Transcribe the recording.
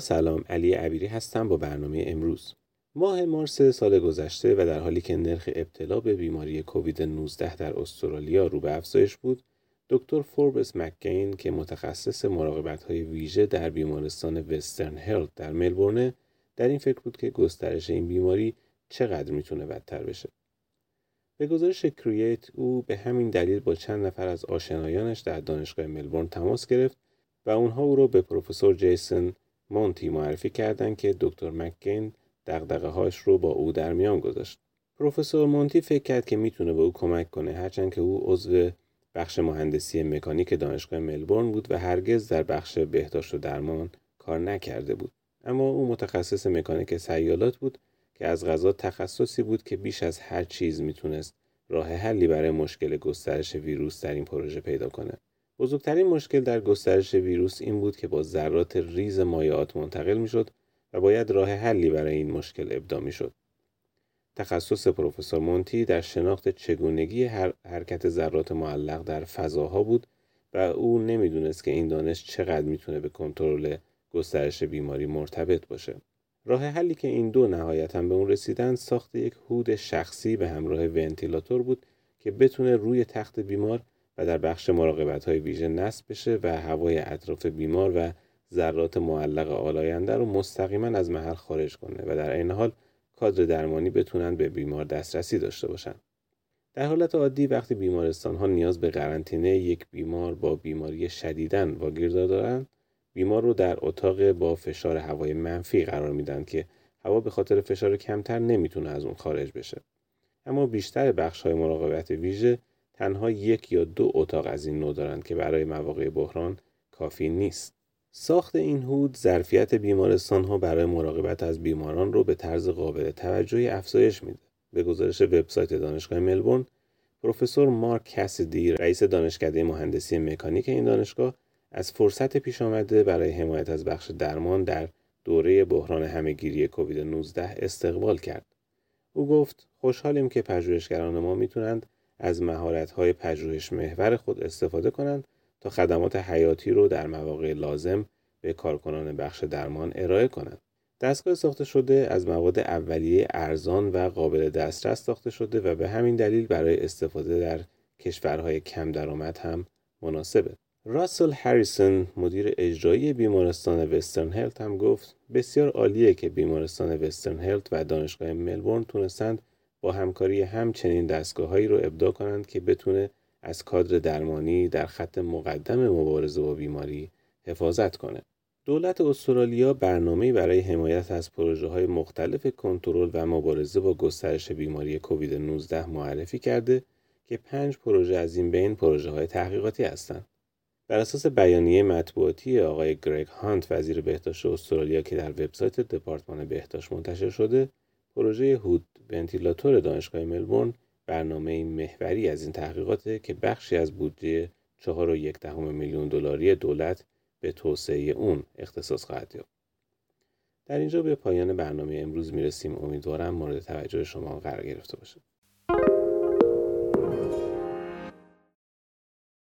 سلام علی عبیری هستم با برنامه امروز. ماه مارس سال گذشته و در حالی که نرخ ابتلا به بیماری کووید 19 در استرالیا رو به افزایش بود دکتر فوربس مکگین که متخصص مراقبت های ویژه در بیمارستان وسترن هلت در ملبورن در این فکر بود که گسترش این بیماری چقدر می‌تونه بدتر بشه. به گزارش کرییت او به همین دلیل با چند نفر از آشنایانش در دانشگاه ملبورن تماس گرفت و اونها او را به پروفسور جیسن مونتی معرفی کردند که دکتر مکگین دقدقه هاش رو با او در میان گذاشت. پروفسور مونتی فکر کرد که می‌تونه به او کمک کنه هرچند که او عضو بخش مهندسی مکانیک دانشگاه ملبورن بود و هرگز در بخش بهداشت و درمان کار نکرده بود. اما او متخصص مکانیک سیالات بود که از غذا تخصصی بود که بیش از هر چیز می‌تونست راه حلی برای مشکل گسترش ویروس در این پروژه پیدا کنه. بزرگترین مشکل در گسترش ویروس این بود که با ذرات ریز مایعات منتقل می‌شد و باید راه حلی برای این مشکل ابدا می‌شد. تخصص پروفسور مونتی در شناخت چگونگی هر حرکت ذرات معلق در فضاها بود و او نمی‌دونست که این دانش چقدر می‌تونه به کنترل گسترش بیماری مرتبط باشه. راه حلی که این دو نهایتا به اون رسیدن ساخت یک هود شخصی به همراه ونتیلاتور بود که بتونه روی تخت بیمار و در بخش مراقبت های ویژه نصب بشه و هوای اطراف بیمار و ذرات معلق آلاینده رو مستقیما از محل خارج کنه و در این حال کادر درمانی بتونن به بیمار دسترسی داشته باشن. در حالت عادی وقتی بیمارستان ها نیاز به قرنطینه یک بیمار با بیماری شدیدن واگیر دارند بیمار رو در اتاق با فشار هوای منفی قرار میدن که هوا به خاطر فشار کمتر نمی‌تونه از اون خارج بشه اما بیشتر بخش های مراقبت ویژه تنها یک یا دو اتاق از این نوع دارند که برای مواقع بحران کافی نیست ساخت این هود ظرفیت بیمارستان ها برای مراقبت از بیماران رو به طرز قابل توجهی افزایش میده به گزارش وبسایت دانشگاه ملبورن پروفسور مارک کسیدی رئیس دانشکده مهندسی مکانیک این دانشگاه از فرصت پیش آمده برای حمایت از بخش درمان در دوره بحران همهگیری کووید 19 استقبال کرد. او گفت خوشحالیم که پژوهشگران ما می‌تونند از مهارت‌های پژوهش محور خود استفاده کنند تا خدمات حیاتی رو در مواقع لازم به کارکنان بخش درمان ارائه کنند. دستگاه ساخته شده از مواد اولیه ارزان و قابل دسترس ساخته شده و به همین دلیل برای استفاده در کشورهای کم درآمد هم مناسبه. راسل هریسون مدیر اجرایی بیمارستان وسترن هلت هم گفت بسیار عالیه که بیمارستان وسترن هلت و دانشگاه ملبورن تونستند با همکاری همچنین دستگاههایی رو ابداع کنند که بتونه از کادر درمانی در خط مقدم مبارزه با بیماری حفاظت کنه. دولت استرالیا برنامه‌ای برای حمایت از پروژه های مختلف کنترل و مبارزه با گسترش بیماری کووید 19 معرفی کرده که پنج پروژه از این بین پروژه های تحقیقاتی هستند. بر اساس بیانیه مطبوعاتی آقای گرگ هانت وزیر بهداشت استرالیا که در وبسایت دپارتمان بهداشت منتشر شده پروژه هود ونتیلاتور دانشگاه ملبورن برنامه محوری از این تحقیقاته که بخشی از بودجه 4.1 میلیون دلاری دولت به توسعه اون اختصاص خواهد یافت. در اینجا به پایان برنامه امروز می‌رسیم امیدوارم مورد توجه شما قرار گرفته باشه.